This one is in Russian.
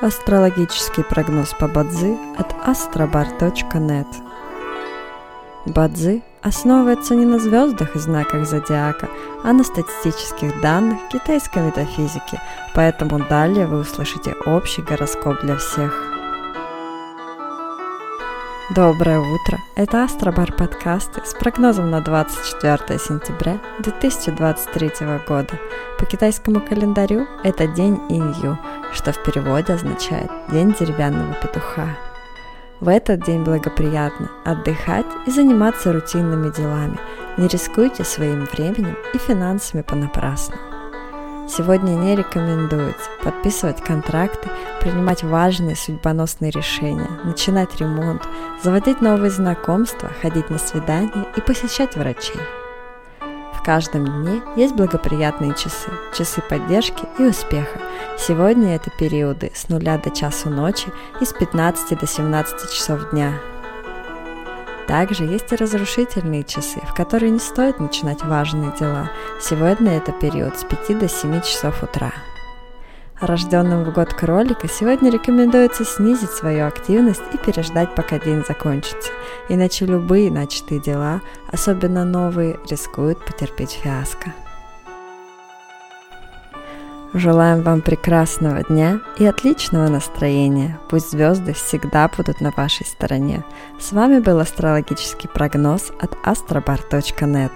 Астрологический прогноз по Бадзи от astrobar.net Бадзи основывается не на звездах и знаках зодиака, а на статистических данных китайской метафизики, поэтому далее вы услышите общий гороскоп для всех. Доброе утро! Это Астробар подкасты с прогнозом на 24 сентября 2023 года. По китайскому календарю это день Инью, что в переводе означает «день деревянного петуха». В этот день благоприятно отдыхать и заниматься рутинными делами. Не рискуйте своим временем и финансами понапрасну. Сегодня не рекомендуется подписывать контракты, принимать важные судьбоносные решения, начинать ремонт, заводить новые знакомства, ходить на свидания и посещать врачей. Каждом дне есть благоприятные часы, часы поддержки и успеха. Сегодня это периоды с нуля до часу ночи и с 15 до 17 часов дня – также есть и разрушительные часы, в которые не стоит начинать важные дела. Сегодня это период с 5 до 7 часов утра. Рожденным в год кролика сегодня рекомендуется снизить свою активность и переждать, пока день закончится. Иначе любые начатые дела, особенно новые, рискуют потерпеть фиаско. Желаем вам прекрасного дня и отличного настроения. Пусть звезды всегда будут на вашей стороне. С вами был астрологический прогноз от astrobar.net.